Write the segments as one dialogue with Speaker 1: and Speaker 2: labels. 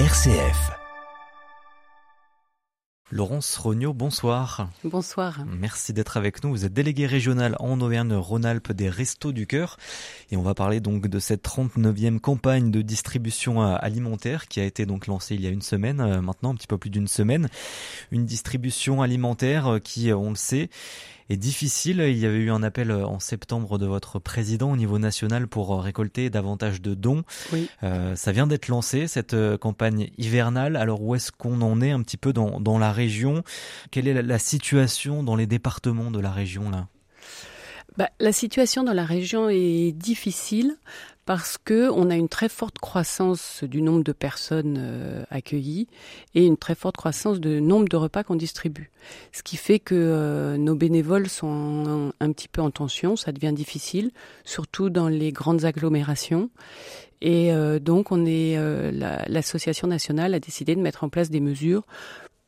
Speaker 1: RCF. Laurence Rognot, bonsoir.
Speaker 2: Bonsoir.
Speaker 1: Merci d'être avec nous. Vous êtes délégué régional en Auvergne-Rhône-Alpes des Restos du Cœur. Et on va parler donc de cette 39e campagne de distribution euh, alimentaire qui a été donc lancée il y a une semaine, euh, maintenant un petit peu plus d'une semaine. Une distribution alimentaire euh, qui, on le sait, est difficile. Il y avait eu un appel euh, en septembre de votre président au niveau national pour euh, récolter davantage de dons.
Speaker 2: Oui.
Speaker 1: Euh, ça vient d'être lancé, cette campagne hivernale. Alors où est-ce qu'on en est un petit peu dans, dans la région? Quelle est la, la, situation dans les départements de la région là?
Speaker 2: Bah, La situation dans la région est difficile parce que on a une très forte croissance du nombre de personnes euh, accueillies et une très forte croissance de nombre de repas qu'on distribue. Ce qui fait que euh, nos bénévoles sont un, petit peu en tension, ça devient difficile, surtout dans les grandes agglomérations. Et euh, donc, l'association la, nationale a décidé de mettre en place des mesures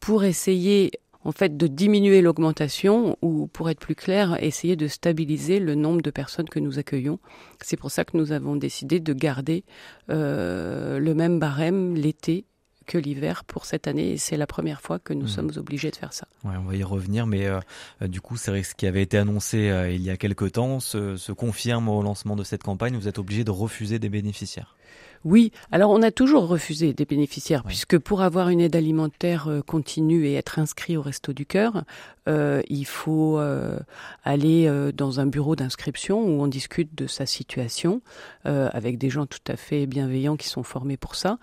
Speaker 2: pour essayer en fait de diminuer l'augmentation ou pour être plus clair, essayer de stabiliser le nombre de personnes que nous accueillons. C'est pour ça que nous avons décidé de garder euh, le même barème l'été que l'hiver pour cette année et c'est la première fois que nous mmh. sommes obligés de faire ça.
Speaker 1: Ouais, on va y revenir, mais euh, du coup, c'est vrai que ce qui avait été annoncé euh, il y a quelque temps se, se confirme au lancement de cette campagne. Vous êtes obligé de refuser des bénéficiaires.
Speaker 2: Oui, alors on a toujours refusé des bénéficiaires, puisque pour avoir une aide alimentaire euh, continue et être inscrit au Resto du Cœur, euh, il faut euh, aller euh, dans un bureau d'inscription où on discute de sa situation avec des gens tout à fait bienveillants qui sont formés pour ça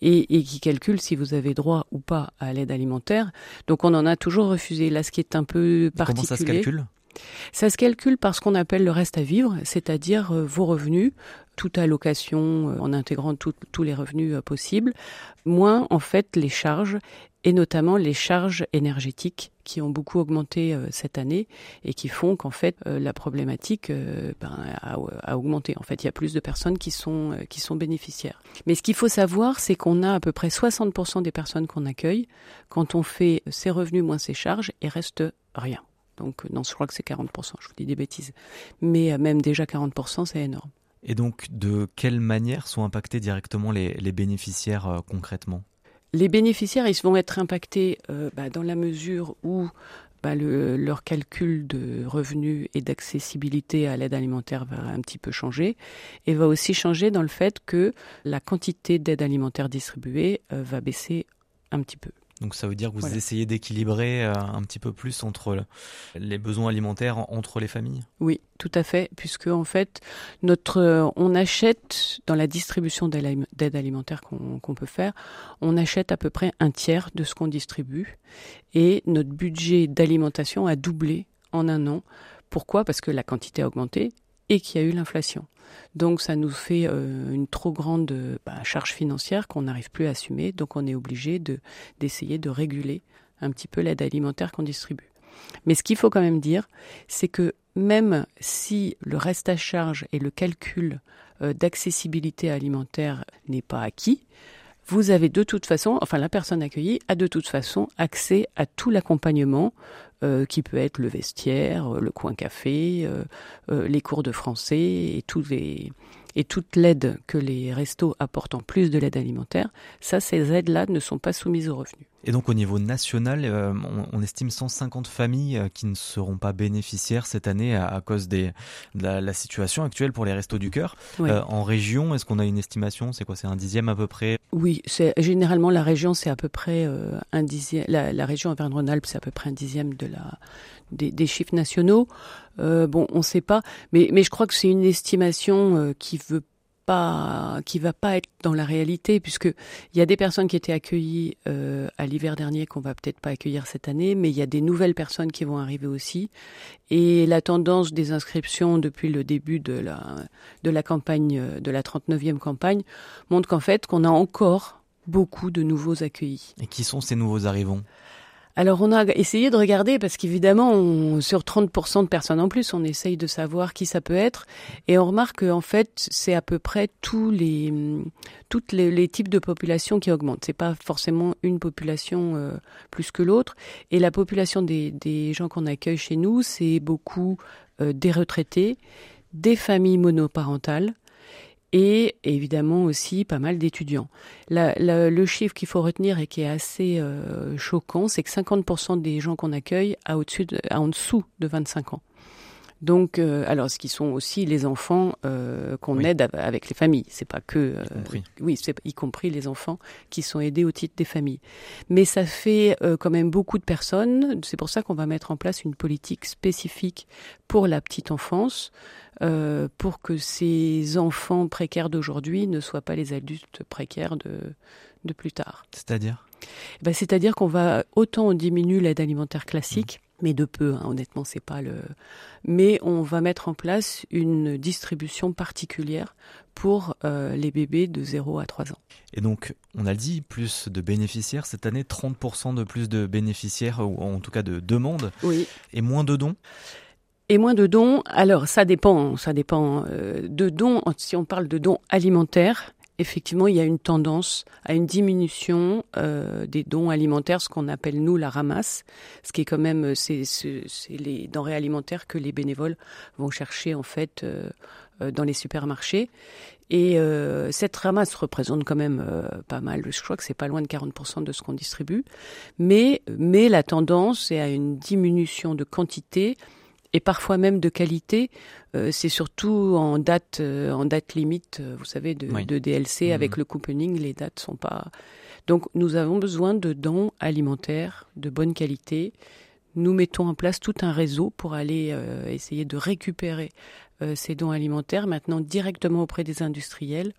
Speaker 2: et, et qui calculent si vous avez droit ou pas à l'aide alimentaire. Donc on en a toujours refusé. Là, ce qui est un peu particulier.
Speaker 1: Comment ça se calcule?
Speaker 2: Ça se calcule par ce qu'on appelle le reste à vivre, c'est-à-dire euh, vos revenus, toute allocation euh, en intégrant tous les revenus euh, possibles, moins en fait les charges et notamment les charges énergétiques qui ont beaucoup augmenté cette année et qui font qu'en fait la problématique ben, a, a, augmenté. En fait, il y a plus de personnes qui sont qui sont bénéficiaires. Mais ce qu'il faut savoir, c'est qu'on a à peu près 60% des personnes qu'on accueille quand on fait ses revenus moins ses charges et reste rien. Donc non, je crois que c'est 40%, je vous dis des bêtises. Mais même déjà 40%, c'est énorme.
Speaker 1: Et donc, de quelle manière sont impactés directement les, les bénéficiaires euh, concrètement?
Speaker 2: Les bénéficiaires, ils vont être impactés euh, bah, dans la mesure où bah, le, leur calcul de revenus et d'accessibilité à l'aide alimentaire va un petit peu changer et va aussi changer dans le fait que la quantité d'aide alimentaire distribuée euh, va baisser un petit peu.
Speaker 1: Donc ça veut dire que vous voilà. essayez d'équilibrer euh, un petit peu plus entre les besoins alimentaires entre les familles?
Speaker 2: Oui, tout à fait, puisque en fait, notre, euh, on achète dans la distribution d'aide alimentaire qu'on qu peut faire, on achète à peu près un tiers de ce qu'on distribue et notre budget d'alimentation a doublé en un an. Pourquoi? Parce que la quantité a augmenté et qu'il y a eu l'inflation. Donc ça nous fait euh, une trop grande bah, charge financière qu'on n'arrive plus à assumer, donc on est obligé d'essayer de, de réguler un petit peu l'aide alimentaire qu'on distribue. Mais ce qu'il faut quand même dire, c'est que même si le reste à charge et le calcul euh, d'accessibilité alimentaire n'est pas acquis, vous avez de toute façon, enfin la personne accueillie a de toute façon accès à tout l'accompagnement euh, qui peut être le vestiaire, le coin café, euh, euh, les cours de français et tous les et toute l'aide que les restos apportent en plus de l'aide alimentaire, ça, ces aides-là ne sont pas soumises aux revenus.
Speaker 1: Et donc au niveau national, euh, on, on, estime 150 familles euh, qui ne seront pas bénéficiaires cette année à, à cause des, de la, la, situation actuelle pour les restos du cœur.
Speaker 2: Oui.
Speaker 1: Euh, en région, est-ce qu'on a une estimation? C'est quoi? C'est un dixième à peu près?
Speaker 2: Oui, c'est généralement la région, c'est à peu près euh, un dixième. La, la région Auvergne-Rhône-Alpes, c'est à peu près un dixième de la des, des chiffres nationaux. Bon, on ne sait pas, mais, mais je crois que c'est une estimation qui veut pas, qui va pas être dans la réalité, puisque il y a des personnes qui étaient accueillies euh, à l'hiver dernier qu'on va peut-être pas accueillir cette année, mais il y a des nouvelles personnes qui vont arriver aussi. Et la tendance des inscriptions depuis le début de la de la campagne, de la 39e campagne, montre qu'en fait qu'on a encore beaucoup de nouveaux accueillis.
Speaker 1: Et qui sont ces nouveaux arrivants?
Speaker 2: Alors on a essayé de regarder parce qu'évidemment sur 30% de personnes en plus on essaye de savoir qui ça peut être et on remarque qu'en fait c'est à peu près tous les toutes les, les, types de populations qui augmentent. C'est pas forcément une population euh, plus que l'autre et la population des, des gens qu'on accueille chez nous c'est beaucoup euh, des retraités, des familles monoparentales et évidemment aussi pas mal d'étudiants. le chiffre qu'il faut retenir et qui est assez euh, choquant, c'est que 50% des gens qu'on accueille a au-dessus, en dessous de 25 ans. Donc, euh, alors, ce qui sont aussi les enfants euh, qu'on aide avec les familles. C'est pas que,
Speaker 1: y compris.
Speaker 2: oui, c'est y compris les enfants qui sont aidés au titre des familles. Mais ça fait quand même beaucoup de personnes. C'est pour ça qu'on va mettre en place une politique spécifique pour la petite enfance. Euh, pour que ces enfants précaires d'aujourd'hui ne soient pas les adultes précaires de, de plus tard.
Speaker 1: C'est-à-dire?
Speaker 2: Ben, C'est-à-dire qu'on va autant on diminue l'aide alimentaire classique, mmh. Mais de peu, hein, honnêtement, c'est pas le. Mais on va mettre en place une distribution particulière pour euh, les bébés de 0 à 3 ans.
Speaker 1: Et donc, on a dit, plus de bénéficiaires cette année, 30% de plus de bénéficiaires, ou en tout cas de demandes,
Speaker 2: oui.
Speaker 1: et moins de dons?
Speaker 2: Et moins de dons. Alors ça dépend, ça dépend euh, de dons. Si on parle de dons alimentaires, effectivement, il y a une tendance à une diminution euh, des dons alimentaires, ce qu'on appelle nous la ramasse, ce qui est quand même c'est les denrées alimentaires que les bénévoles vont chercher en fait euh, dans les supermarchés. Et cette ramasse représente quand même pas mal. Je crois que c'est pas loin de 40% de ce qu'on distribue, mais mais la tendance est à une diminution de quantité et parfois même de qualité. Euh, c'est surtout en date, euh, en date limite, euh, vous savez, de, de DLC mmh. avec le couponing, les dates sont pas. Donc, nous avons besoin de dons alimentaires de bonne qualité. Nous mettons en place tout un réseau pour aller essayer de récupérer ces dons alimentaires maintenant directement auprès des industriels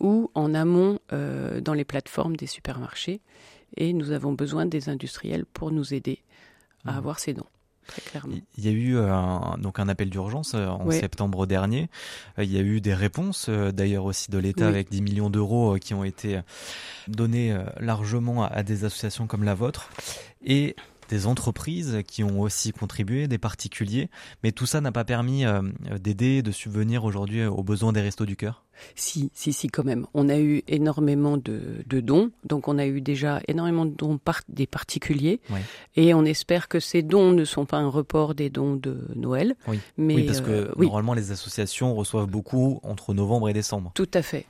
Speaker 2: ou en amont dans les plateformes des supermarchés. Et nous avons besoin des industriels pour nous aider à mmh. avoir ces dons.
Speaker 1: Il y a eu un, donc un appel d'urgence euh, en septembre dernier. Euh, il y a eu des réponses, euh, d'ailleurs aussi de l'État, avec 10 millions d'euros qui ont été donnés largement à des associations comme la vôtre. Et des entreprises qui ont aussi contribué, des particuliers, mais tout ça n'a pas permis d'aider, de subvenir aujourd'hui aux besoins des restos du cœur?
Speaker 2: Si, si, si, quand même. On a eu énormément de, dons. Donc, on a eu déjà énormément de dons par des particuliers. Et on espère que ces dons ne sont pas un report des dons de Noël.
Speaker 1: Oui, mais, parce que euh, normalement, les associations reçoivent beaucoup entre novembre et décembre.
Speaker 2: Tout à fait.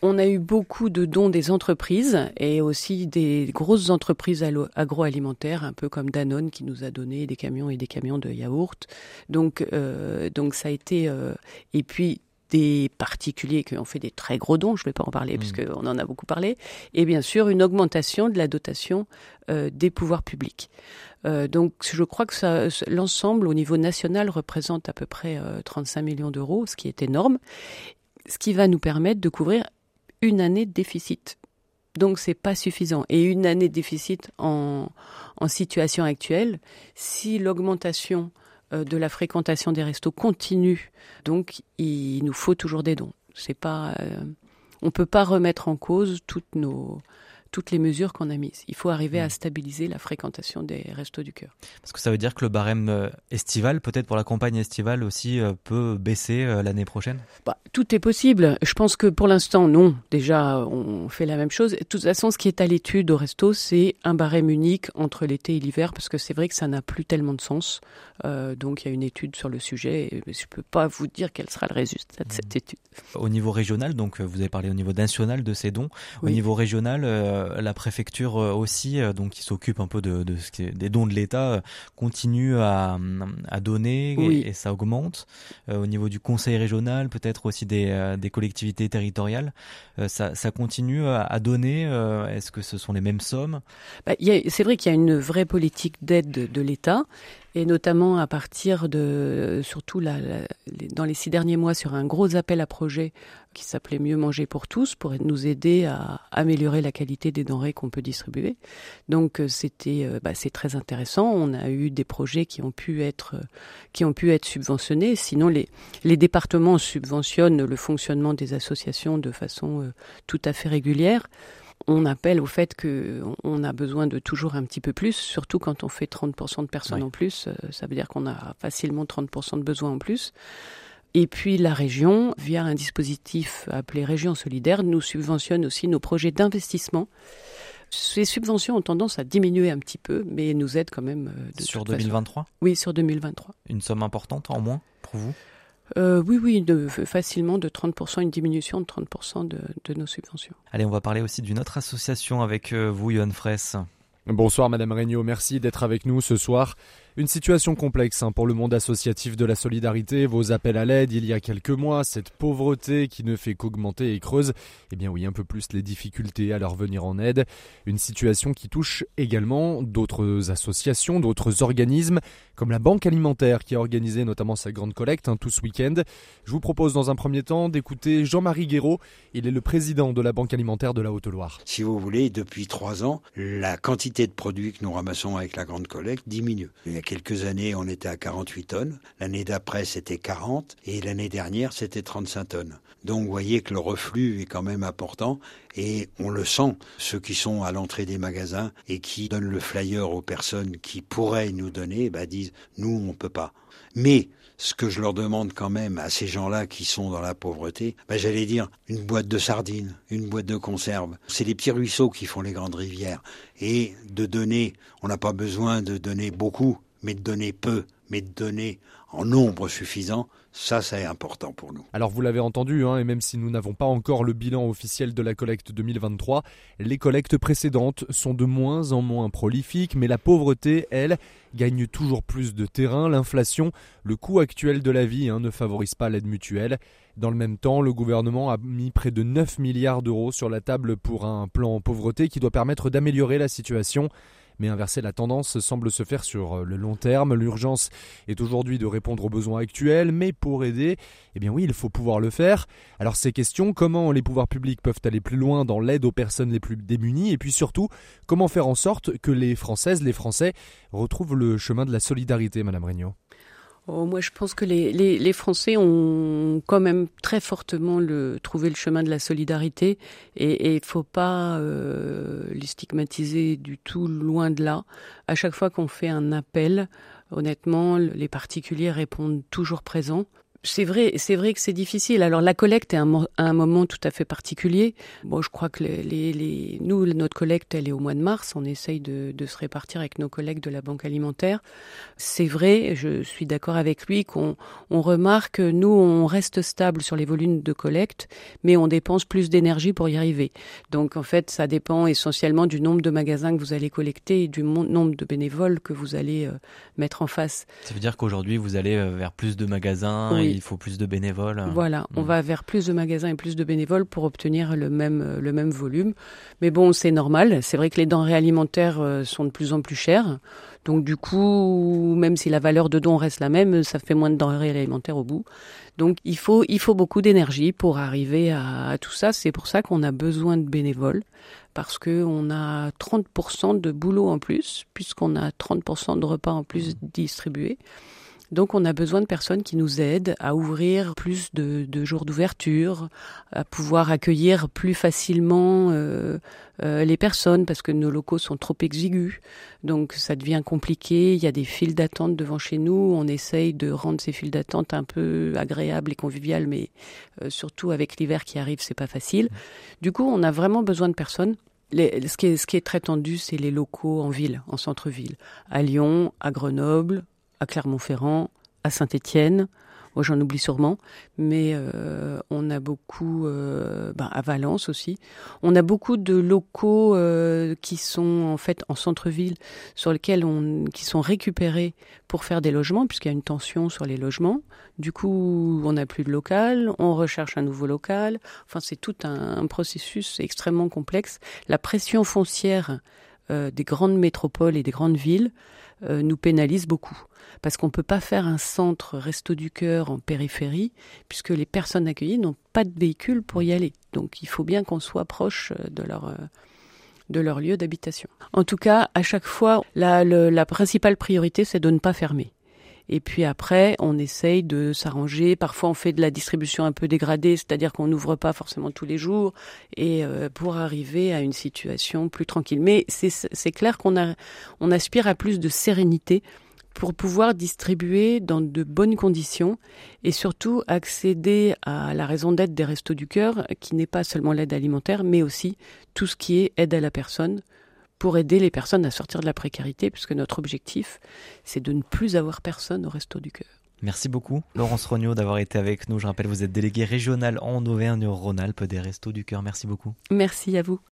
Speaker 2: On a eu beaucoup de dons des entreprises et aussi des grosses entreprises agroalimentaires, un peu comme Danone qui nous a donné des camions et des camions de yaourt. Donc, euh, donc ça a été. Euh, et puis des particuliers qui ont fait des très gros dons, je ne vais pas en parler mmh. puisqu'on en a beaucoup parlé, et bien sûr une augmentation de la dotation euh, des pouvoirs publics. Euh, donc je crois que l'ensemble au niveau national représente à peu près 35 euh, millions d'euros, ce qui est énorme, ce qui va nous permettre de couvrir une année de déficit. Donc c'est pas suffisant. Et une année de déficit en, en situation actuelle, si l'augmentation euh, de la fréquentation des restos continue. Donc, il nous faut toujours des dons. C'est pas, euh, on peut pas remettre en cause toutes nos, toutes les mesures qu'on a mises. Il faut arriver à stabiliser la fréquentation des restos du cœur.
Speaker 1: Parce que ça veut dire que le barème euh, estival, peut-être pour la campagne estivale aussi, euh, peut baisser euh, l'année prochaine?
Speaker 2: Bah, Tout est possible. Je pense que pour l'instant, non. Déjà, on fait la même chose. De toute façon, ce qui est à l'étude au resto, c'est un barème unique entre l'été et l'hiver, parce que c'est vrai que ça n'a plus tellement de sens. donc, il y a une étude sur le sujet. je ne peux pas vous dire quel sera le résultat de cette mmh. étude.
Speaker 1: Au niveau régional, donc vous avez parlé au niveau national de ces dons. Au niveau régional, euh, la préfecture euh, aussi, euh, donc qui s'occupe un peu de, ce qui est des dons de l'État, continue à, donner et, ça augmente. au niveau du conseil régional, peut-être aussi des, collectivités territoriales, ça, continue à, donner. Est-ce que ce sont les mêmes sommes?
Speaker 2: Bah, C'est vrai qu'il y a une vraie politique d'aide de l'État et notamment à partir de, surtout dans les six derniers mois, sur un gros appel à projet qui s'appelait Mieux manger pour tous, pour nous aider à améliorer la qualité des denrées qu'on peut distribuer. Donc euh, c'était, euh, bah, c'est très intéressant. On a eu des projets qui ont pu être, qui ont pu être subventionnés. Sinon, les, les départements subventionnent le fonctionnement des associations de façon euh, tout à fait régulière on appelle au fait qu'on a besoin de toujours un petit peu plus, surtout quand on fait 30% de personnes en plus. Euh, ça veut dire qu'on a facilement 30% de besoins en plus. Et puis la région, via un dispositif appelé Région Solidaire, nous subventionne aussi nos projets d'investissement. Ces subventions ont tendance à diminuer un petit peu, mais nous aident quand même.
Speaker 1: Euh, de sur 2023
Speaker 2: Oui, sur 2023.
Speaker 1: Une somme importante en moins pour vous?
Speaker 2: Euh, Oui, oui, de, facilement de 30%, une diminution de 30% de, de, nos subventions.
Speaker 1: Allez, on va parler aussi d'une autre association avec euh, vous, Yohan Fraisse.
Speaker 3: Bonsoir Madame Regnault, merci d'être avec nous ce soir. Une situation complexe hein, pour le monde associatif de la solidarité, vos appels à l'aide il y a quelques mois, cette pauvreté qui ne fait qu'augmenter et creuse, eh bien oui, un peu plus les difficultés à leur venir en aide. Une situation qui touche également d'autres associations, d'autres organismes, comme la Banque alimentaire qui a organisé notamment sa grande collecte hein, tout ce week-end. Je vous propose dans un premier temps d'écouter Jean-Marie Guéraud, il est le président de la Banque alimentaire de la Haute-Loire.
Speaker 4: Si vous voulez, depuis trois ans, la quantité de produits que nous ramassons avec la grande collecte diminue quelques années, on était à 48 tonnes. L'année d'après, c'était 40. Et l'année dernière, c'était 35 tonnes. Donc, vous voyez que le reflux est quand même important. Et on le sent, ceux qui sont à l'entrée des magasins et qui donnent le flyer aux personnes qui pourraient nous donner, bah, disent, nous, on peut pas. Mais, ce que je leur demande quand même à ces gens-là qui sont dans la pauvreté, bah, j'allais dire une boîte de sardines, une boîte de conserve. C'est les petits ruisseaux qui font les grandes rivières. Et de donner, on n'a pas besoin de donner beaucoup, mais de donner peu, mais de donner en nombre suffisant, ça c'est important pour nous.
Speaker 3: Alors vous l'avez entendu, hein, et même si nous n'avons pas encore le bilan officiel de la collecte 2023, les collectes précédentes sont de moins en moins prolifiques, mais la pauvreté, elle, gagne toujours plus de terrain. L'inflation, le coût actuel de la vie hein, ne favorise pas l'aide mutuelle. Dans le même temps, le gouvernement a mis près de 9 milliards d'euros sur la table pour un plan pauvreté qui doit permettre d'améliorer la situation mais inverser la tendance semble se faire sur euh, le long terme. L'urgence est aujourd'hui de répondre aux besoins actuels, mais pour aider, eh bien oui, il faut pouvoir le faire. Alors ces questions, comment les pouvoirs publics peuvent aller plus loin dans l'aide aux personnes les plus démunies, et puis surtout, comment faire en sorte que les Françaises, les Français retrouvent le chemin de la solidarité, Madame Regnault?
Speaker 2: Oh, moi, je pense que les, Français ont quand même très fortement trouvé le chemin de la solidarité et il ne faut pas euh, les stigmatiser du tout, loin de là. À chaque fois qu'on fait un appel, honnêtement, les particuliers répondent toujours présents. C'est vrai, c'est vrai que c'est difficile. Alors la collecte est un, un, moment tout à fait particulier. Bon, je crois que les, les, nous, notre collecte, elle est au mois de mars. On essaye de, de se répartir avec nos collègues de la Banque alimentaire. C'est vrai, je suis d'accord avec lui qu'on on remarque, nous, on reste stable sur les volumes de collecte, mais on dépense plus d'énergie pour y arriver. Donc en fait, ça dépend essentiellement du nombre de magasins que vous allez collecter et du nombre de bénévoles que vous allez euh, mettre en face.
Speaker 1: Ça veut dire qu'aujourd'hui, vous allez euh, vers plus de magasins il faut plus de bénévoles.
Speaker 2: Voilà, on mm. va vers plus de magasins et plus de bénévoles pour obtenir le même, le même volume. Mais bon, c'est normal. C'est vrai que les denrées alimentaires euh, sont de plus en plus chères. Donc du coup, même si la valeur de don reste la même, ça fait moins de denrées alimentaires au bout. Donc il faut, il faut beaucoup d'énergie pour arriver à, tout ça. C'est pour ça qu'on a besoin de bénévoles parce qu'on a 30% de boulot en plus, puisqu'on a 30% de repas en plus distribués. Donc on a besoin de personnes qui nous aident à ouvrir plus de, jours d'ouverture, à pouvoir accueillir plus facilement euh, euh, les personnes parce que nos locaux sont trop exigus. Donc ça devient compliqué, il y a des files d'attente devant chez nous, on essaye de rendre ces files d'attente un peu agréables et conviviales, mais euh, surtout avec l'hiver qui arrive, c'est pas facile. Du coup, on a vraiment besoin de personnes est, ce qui est très tendu, c'est les locaux en ville, en centre-ville. À Lyon, à Grenoble, à Clermont-Ferrand, à Saint-Étienne. Moi, j'en oublie sûrement, mais euh, on a beaucoup euh, ben, à Valence aussi. On a beaucoup de locaux euh, qui sont en fait en centre-ville, sur lesquels on, qui sont récupérés pour faire des logements, puisqu'il y a une tension sur les logements. Du coup, on n'a plus de local, on recherche un nouveau local. Enfin, c'est tout un, un, processus extrêmement complexe. La pression foncière des grandes métropoles et des grandes villes nous pénalise beaucoup parce qu'on ne peut pas faire un centre resto du cœur en périphérie, puisque les personnes accueillies n'ont pas de véhicule pour y aller. Donc il faut bien qu'on soit proche euh, de leur, euh, de leur lieu d'habitation. En tout cas, à chaque fois, la, la principale priorité, c'est de ne pas fermer. Et puis après, on essaye de s'arranger. Parfois, on fait de la distribution un peu dégradée, c'est-à-dire qu'on n'ouvre pas forcément tous les jours, et euh, pour arriver à une situation plus tranquille. Mais c'est clair qu'on on aspire à plus de sérénité pour pouvoir distribuer dans de bonnes conditions et surtout accéder à la raison d'être des Restos du Cœur, qui n'est pas seulement l'aide alimentaire, mais aussi tout ce qui est aide à la personne, pour aider les personnes à sortir de la précarité, puisque notre objectif, c'est de ne plus avoir personne au Resto du Cœur.
Speaker 1: Merci beaucoup, Laurence Rognaud, d'avoir été avec nous. Je rappelle, vous êtes délégué régional en Auvergne-Rhône-Alpes des Restos du Cœur. Merci beaucoup.
Speaker 2: Merci à vous.